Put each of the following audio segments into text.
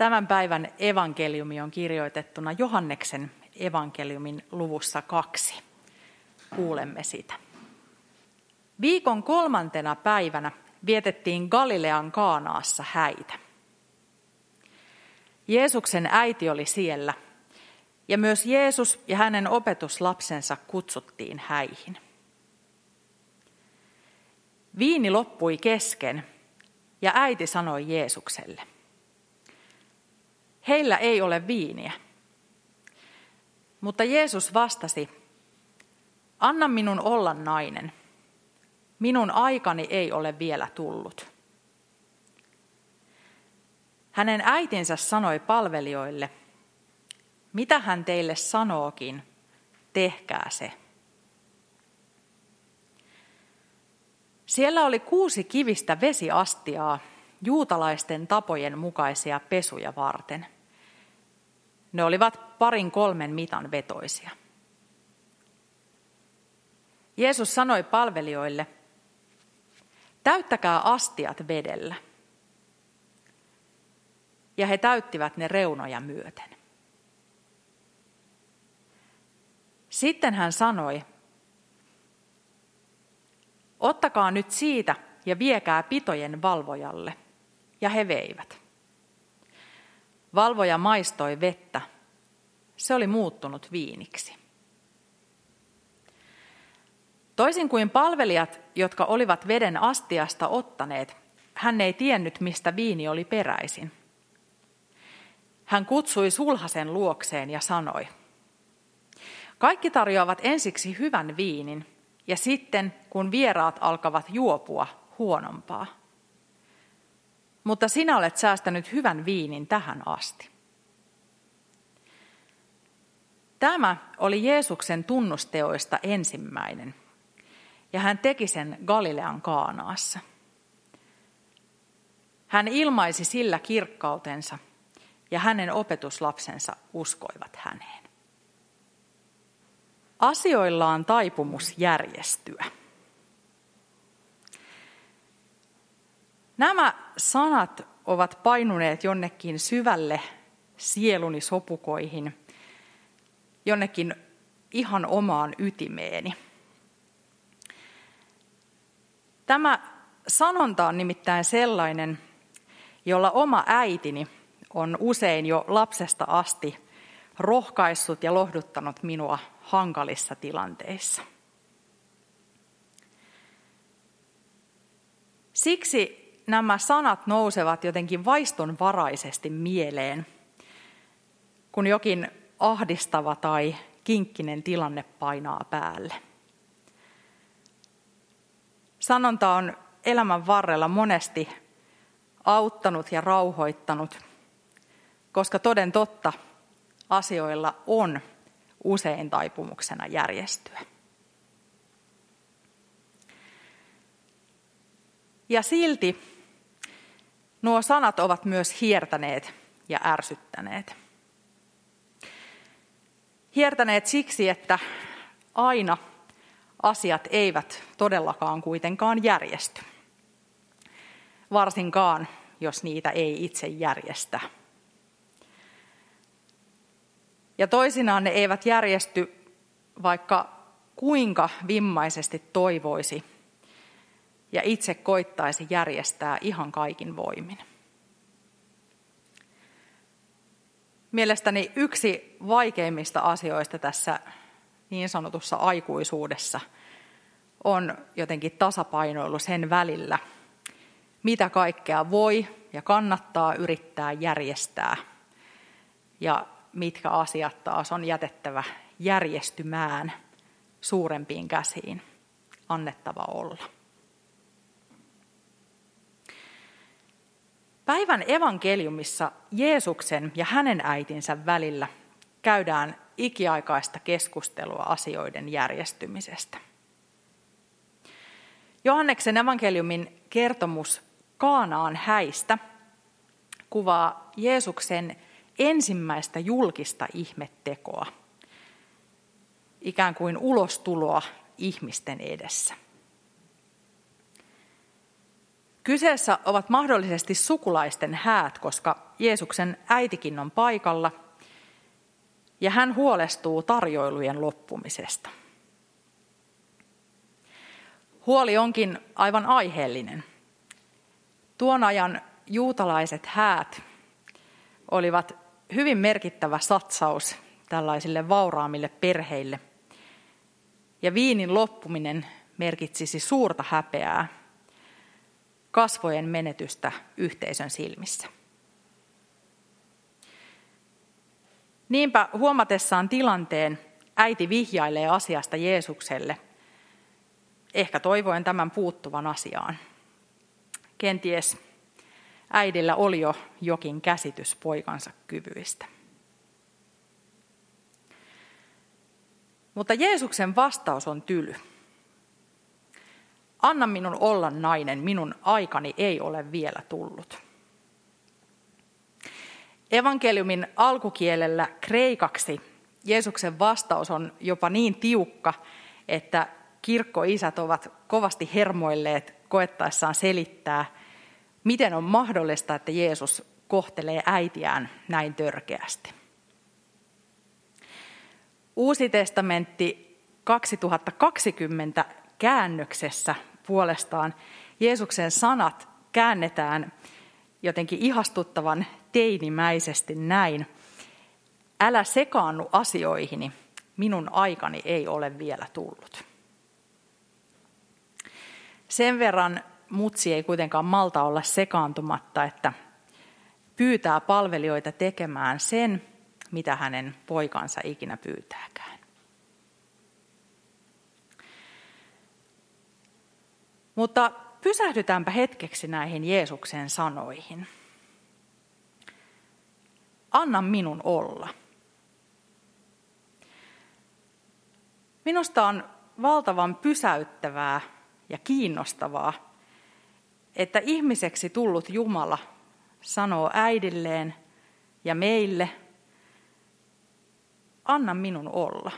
Tämän päivän evankeliumi on kirjoitettuna Johanneksen evankeliumin luvussa kaksi. Kuulemme sitä. Viikon kolmantena päivänä vietettiin Galilean Kaanaassa häitä. Jeesuksen äiti oli siellä, ja myös Jeesus ja hänen opetuslapsensa kutsuttiin häihin. Viini loppui kesken, ja äiti sanoi Jeesukselle, heillä ei ole viiniä. Mutta Jeesus vastasi, anna minun olla nainen. Minun aikani ei ole vielä tullut. Hänen äitinsä sanoi palvelijoille, mitä hän teille sanookin, tehkää se. Siellä oli kuusi kivistä vesiastiaa juutalaisten tapojen mukaisia pesuja varten. Ne olivat parin kolmen mitan vetoisia. Jeesus sanoi palvelijoille, täyttäkää astiat vedellä. Ja he täyttivät ne reunoja myöten. Sitten hän sanoi, ottakaa nyt siitä ja viekää pitojen valvojalle. Ja he veivät. Valvoja maistoi vettä. Se oli muuttunut viiniksi. Toisin kuin palvelijat, jotka olivat veden astiasta ottaneet, hän ei tiennyt, mistä viini oli peräisin. Hän kutsui sulhasen luokseen ja sanoi, kaikki tarjoavat ensiksi hyvän viinin ja sitten, kun vieraat alkavat juopua, huonompaa. Mutta sinä olet säästänyt hyvän viinin tähän asti. Tämä oli Jeesuksen tunnusteoista ensimmäinen, ja hän teki sen Galilean Kaanaassa. Hän ilmaisi sillä kirkkautensa, ja hänen opetuslapsensa uskoivat häneen. Asioilla on taipumus järjestyä. Nämä sanat ovat painuneet jonnekin syvälle sieluni sopukoihin, jonnekin ihan omaan ytimeeni. Tämä sanonta on nimittäin sellainen, jolla oma äitini on usein jo lapsesta asti rohkaissut ja lohduttanut minua hankalissa tilanteissa. Siksi nämä sanat nousevat jotenkin vaistonvaraisesti mieleen, kun jokin ahdistava tai kinkkinen tilanne painaa päälle. Sanonta on elämän varrella monesti auttanut ja rauhoittanut, koska toden totta asioilla on usein taipumuksena järjestyä. Ja silti nuo sanat ovat myös hiertäneet ja ärsyttäneet. Hiertäneet siksi, että aina asiat eivät todellakaan kuitenkaan järjesty. Varsinkaan, jos niitä ei itse järjestä. Ja toisinaan ne eivät järjesty, vaikka kuinka vimmaisesti toivoisi ja itse koittaisi järjestää ihan kaikin voimin. Mielestäni yksi vaikeimmista asioista tässä niin sanotussa aikuisuudessa on jotenkin tasapainoilu sen välillä, mitä kaikkea voi ja kannattaa yrittää järjestää ja mitkä asiat taas on jätettävä järjestymään suurempiin käsiin, annettava olla. Päivän evankeliumissa Jeesuksen ja hänen äitinsä välillä käydään ikiaikaista keskustelua asioiden järjestymisestä. Johanneksen evankeliumin kertomus Kaanaan häistä kuvaa Jeesuksen ensimmäistä julkista ihmettekoa, ikään kuin ulostuloa ihmisten edessä. Kyseessä ovat mahdollisesti sukulaisten häät, koska Jeesuksen äitikin on paikalla ja hän huolestuu tarjoilujen loppumisesta. Huoli onkin aivan aiheellinen. Tuon ajan juutalaiset häät olivat hyvin merkittävä satsaus tällaisille vauraamille perheille. Ja viinin loppuminen merkitsisi suurta häpeää, kasvojen menetystä yhteisön silmissä. Niinpä huomatessaan tilanteen äiti vihjailee asiasta Jeesukselle, ehkä toivoen tämän puuttuvan asiaan. Kenties äidillä oli jo jokin käsitys poikansa kyvyistä. Mutta Jeesuksen vastaus on tyly. Anna minun olla nainen, minun aikani ei ole vielä tullut. Evankeliumin alkukielellä kreikaksi Jeesuksen vastaus on jopa niin tiukka, että kirkkoisät ovat kovasti hermoilleet koettaessaan selittää, miten on mahdollista, että Jeesus kohtelee äitiään näin törkeästi. Uusi testamentti 2020 käännöksessä puolestaan Jeesuksen sanat käännetään jotenkin ihastuttavan teinimäisesti näin. Älä sekaannu asioihini, minun aikani ei ole vielä tullut. Sen verran mutsi ei kuitenkaan malta olla sekaantumatta, että pyytää palvelijoita tekemään sen, mitä hänen poikansa ikinä pyytääkään. Mutta pysähdytäänpä hetkeksi näihin Jeesuksen sanoihin. Anna minun olla. Minusta on valtavan pysäyttävää ja kiinnostavaa, että ihmiseksi tullut Jumala sanoo äidilleen ja meille, anna minun olla.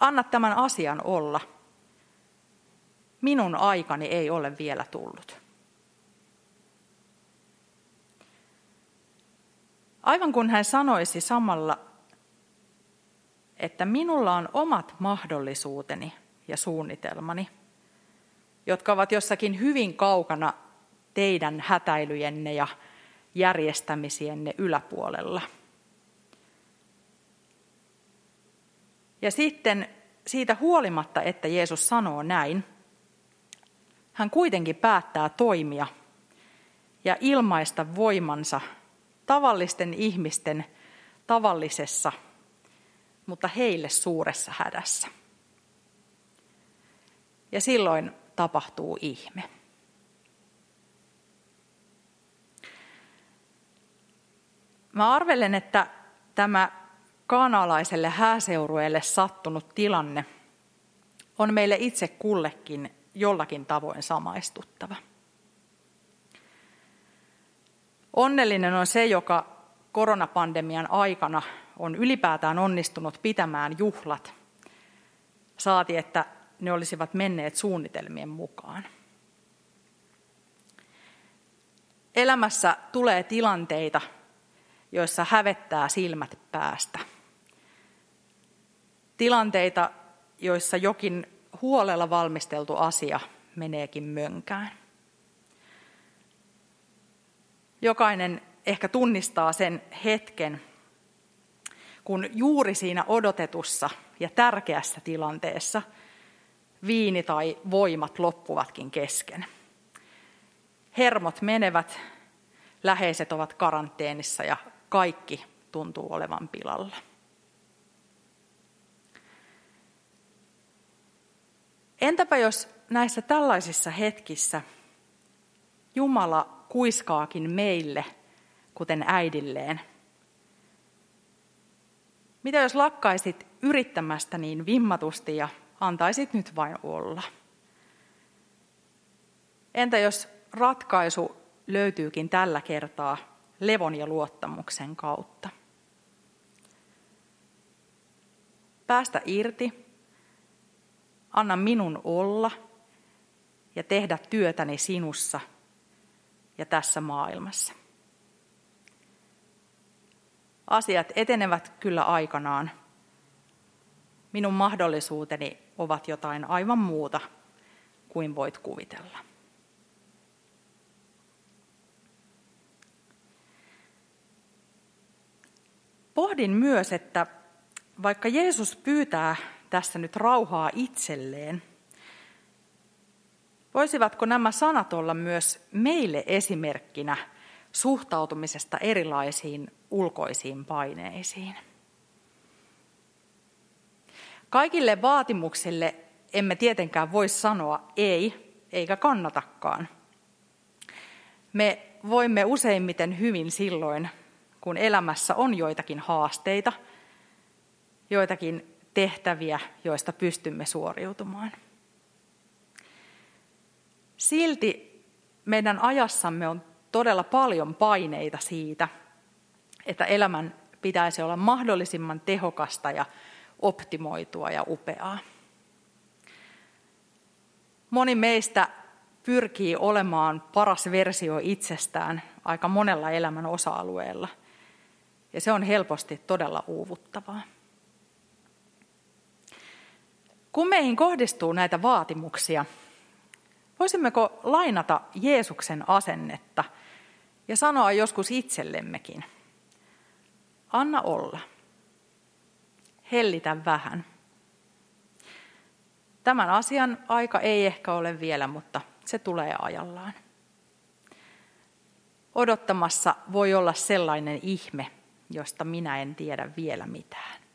Anna tämän asian olla. Minun aikani ei ole vielä tullut. Aivan kun hän sanoisi samalla, että minulla on omat mahdollisuuteni ja suunnitelmani, jotka ovat jossakin hyvin kaukana teidän hätäilyjenne ja järjestämisienne yläpuolella – Ja sitten siitä huolimatta, että Jeesus sanoo näin, hän kuitenkin päättää toimia ja ilmaista voimansa tavallisten ihmisten tavallisessa, mutta heille suuressa hädässä. Ja silloin tapahtuu ihme. Mä arvelen, että tämä kaanaalaiselle hääseurueelle sattunut tilanne on meille itse kullekin jollakin tavoin samaistuttava. Onnellinen on se, joka koronapandemian aikana on ylipäätään onnistunut pitämään juhlat, saati että ne olisivat menneet suunnitelmien mukaan. Elämässä tulee tilanteita, joissa hävettää silmät päästä – tilanteita, joissa jokin huolella valmisteltu asia meneekin mönkään. Jokainen ehkä tunnistaa sen hetken, kun juuri siinä odotetussa ja tärkeässä tilanteessa viini tai voimat loppuvatkin kesken. Hermot menevät, läheiset ovat karanteenissa ja kaikki tuntuu olevan pilalla. Entäpä jos näissä tällaisissa hetkissä Jumala kuiskaakin meille, kuten äidilleen? Mitä jos lakkaisit yrittämästä niin vimmatusti ja antaisit nyt vain olla? Entä jos ratkaisu löytyykin tällä kertaa levon ja luottamuksen kautta? Päästä irti Anna minun olla ja tehdä työtäni sinussa ja tässä maailmassa. Asiat etenevät kyllä aikanaan. Minun mahdollisuuteni ovat jotain aivan muuta kuin voit kuvitella. Pohdin myös, että vaikka Jeesus pyytää tässä nyt rauhaa itselleen, voisivatko nämä sanat olla myös meille esimerkkinä suhtautumisesta erilaisiin ulkoisiin paineisiin? Kaikille vaatimuksille emme tietenkään voi sanoa ei, eikä kannatakaan. Me voimme useimmiten hyvin silloin, kun elämässä on joitakin haasteita, joitakin tehtäviä, joista pystymme suoriutumaan. Silti meidän ajassamme on todella paljon paineita siitä, että elämän pitäisi olla mahdollisimman tehokasta ja optimoitua ja upeaa. Moni meistä pyrkii olemaan paras versio itsestään aika monella elämän osa-alueella – ja se on helposti todella uuvuttavaa. Kun meihin kohdistuu näitä vaatimuksia, voisimmeko lainata Jeesuksen asennetta ja sanoa joskus itsellemmekin, anna olla, hellitä vähän. Tämän asian aika ei ehkä ole vielä, mutta se tulee ajallaan. Odottamassa voi olla sellainen ihme, josta minä en tiedä vielä mitään.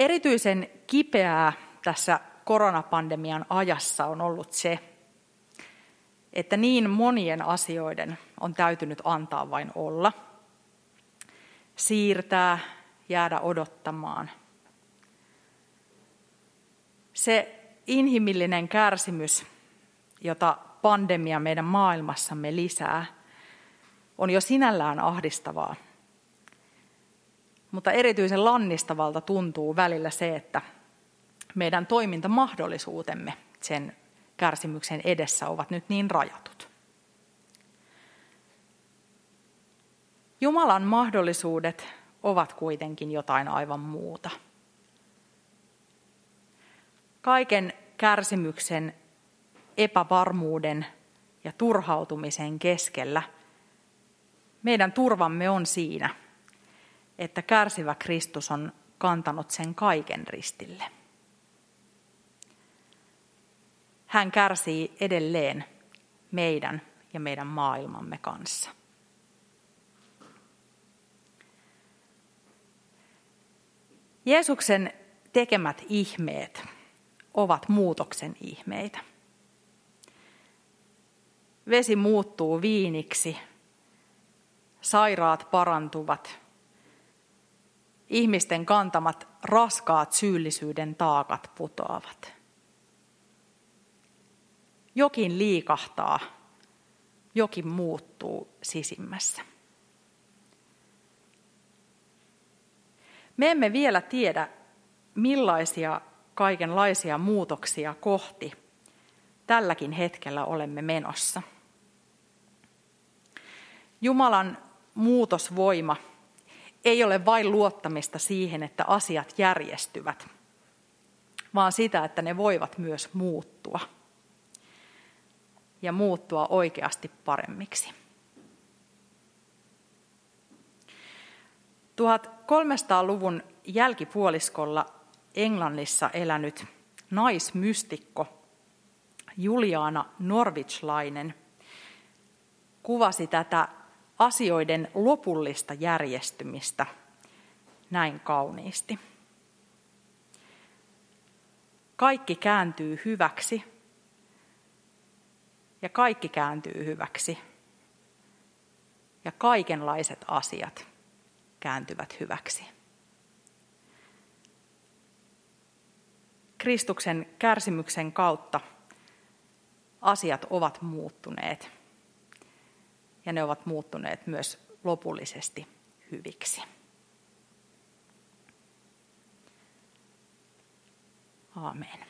Erityisen kipeää tässä koronapandemian ajassa on ollut se, että niin monien asioiden on täytynyt antaa vain olla, siirtää, jäädä odottamaan. Se inhimillinen kärsimys, jota pandemia meidän maailmassamme lisää, on jo sinällään ahdistavaa. Mutta erityisen lannistavalta tuntuu välillä se, että meidän toimintamahdollisuutemme sen kärsimyksen edessä ovat nyt niin rajatut. Jumalan mahdollisuudet ovat kuitenkin jotain aivan muuta. Kaiken kärsimyksen epävarmuuden ja turhautumisen keskellä, meidän turvamme on siinä, että kärsivä Kristus on kantanut sen kaiken ristille. Hän kärsii edelleen meidän ja meidän maailmamme kanssa. Jeesuksen tekemät ihmeet ovat muutoksen ihmeitä. Vesi muuttuu viiniksi, sairaat parantuvat, ihmisten kantamat raskaat syyllisyyden taakat putoavat. Jokin liikahtaa, jokin muuttuu sisimmässä. Me emme vielä tiedä, millaisia kaikenlaisia muutoksia kohti tälläkin hetkellä olemme menossa. Jumalan muutosvoima ei ole vain luottamista siihen, että asiat järjestyvät, vaan sitä, että ne voivat myös muuttua ja muuttua oikeasti paremmiksi. 1300-luvun jälkipuoliskolla Englannissa elänyt naismystikko Juliana Norwichlainen kuvasi tätä asioiden lopullista järjestymistä näin kauniisti. Kaikki kääntyy hyväksi ja kaikki kääntyy hyväksi ja kaikenlaiset asiat kääntyvät hyväksi. Kristuksen kärsimyksen kautta asiat ovat muuttuneet ja ne ovat muuttuneet myös lopullisesti hyviksi. Aamen.